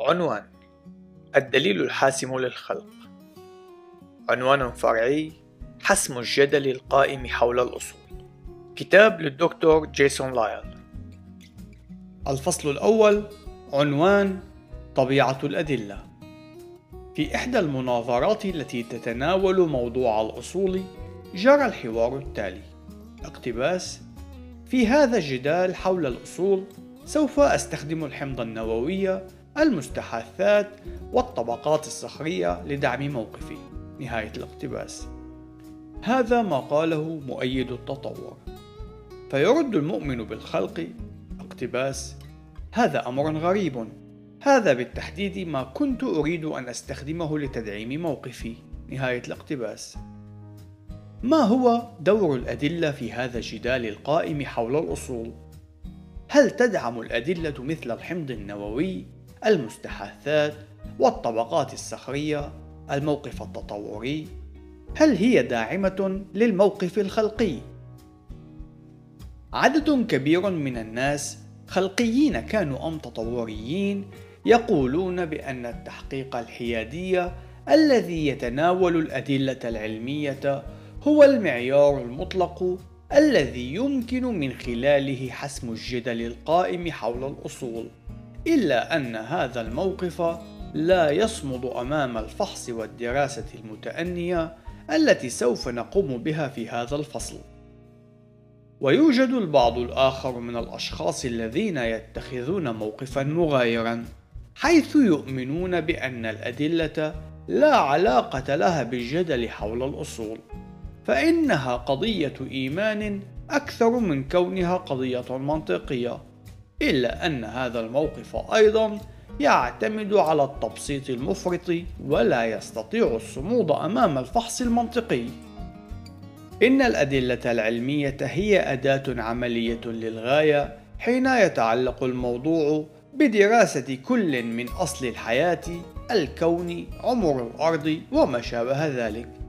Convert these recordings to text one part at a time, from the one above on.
عنوان الدليل الحاسم للخلق. عنوان فرعي حسم الجدل القائم حول الأصول. كتاب للدكتور جيسون لايل. الفصل الأول عنوان طبيعة الأدلة. في إحدى المناظرات التي تتناول موضوع الأصول جرى الحوار التالي اقتباس في هذا الجدال حول الأصول سوف أستخدم الحمض النووي المستحاثات والطبقات الصخرية لدعم موقفي. نهاية الاقتباس. هذا ما قاله مؤيد التطور. فيرد المؤمن بالخلق اقتباس. هذا أمر غريب. هذا بالتحديد ما كنت أريد أن أستخدمه لتدعيم موقفي. نهاية الاقتباس. ما هو دور الأدلة في هذا الجدال القائم حول الأصول؟ هل تدعم الأدلة مثل الحمض النووي المستحاثات والطبقات الصخرية الموقف التطوري هل هي داعمة للموقف الخلقي؟ عدد كبير من الناس خلقيين كانوا أم تطوريين يقولون بأن التحقيق الحيادي الذي يتناول الأدلة العلمية هو المعيار المطلق الذي يمكن من خلاله حسم الجدل القائم حول الأصول إلا أن هذا الموقف لا يصمد أمام الفحص والدراسة المتأنية التي سوف نقوم بها في هذا الفصل. ويوجد البعض الآخر من الأشخاص الذين يتخذون موقفا مغايرا حيث يؤمنون بأن الأدلة لا علاقة لها بالجدل حول الأصول، فإنها قضية إيمان أكثر من كونها قضية منطقية. إلا أن هذا الموقف أيضا يعتمد على التبسيط المفرط ولا يستطيع الصمود أمام الفحص المنطقي. إن الأدلة العلمية هي أداة عملية للغاية حين يتعلق الموضوع بدراسة كل من أصل الحياة، الكون، عمر الأرض وما شابه ذلك.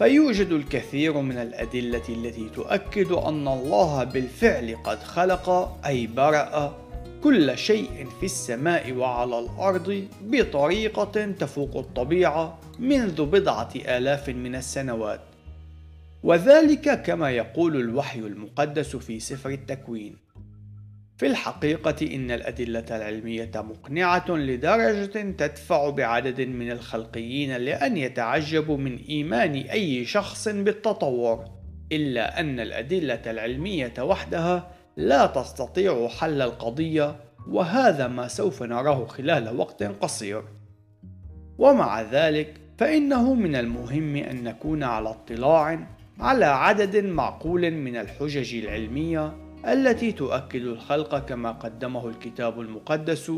فيوجد الكثير من الأدلة التي تؤكد أن الله بالفعل قد خلق أي برأ كل شيء في السماء وعلى الأرض بطريقة تفوق الطبيعة منذ بضعة آلاف من السنوات. وذلك كما يقول الوحي المقدس في سفر التكوين. في الحقيقة إن الأدلة العلمية مقنعة لدرجة تدفع بعدد من الخلقيين لأن يتعجبوا من إيمان أي شخص بالتطور، إلا أن الأدلة العلمية وحدها لا تستطيع حل القضية، وهذا ما سوف نراه خلال وقت قصير. ومع ذلك، فإنه من المهم أن نكون على اطلاع على عدد معقول من الحجج العلمية التي تؤكد الخلق كما قدمه الكتاب المقدس.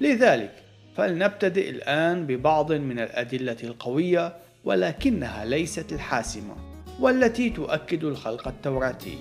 لذلك فلنبتدئ الآن ببعض من الأدلة القوية ولكنها ليست الحاسمة والتي تؤكد الخلق التوراتي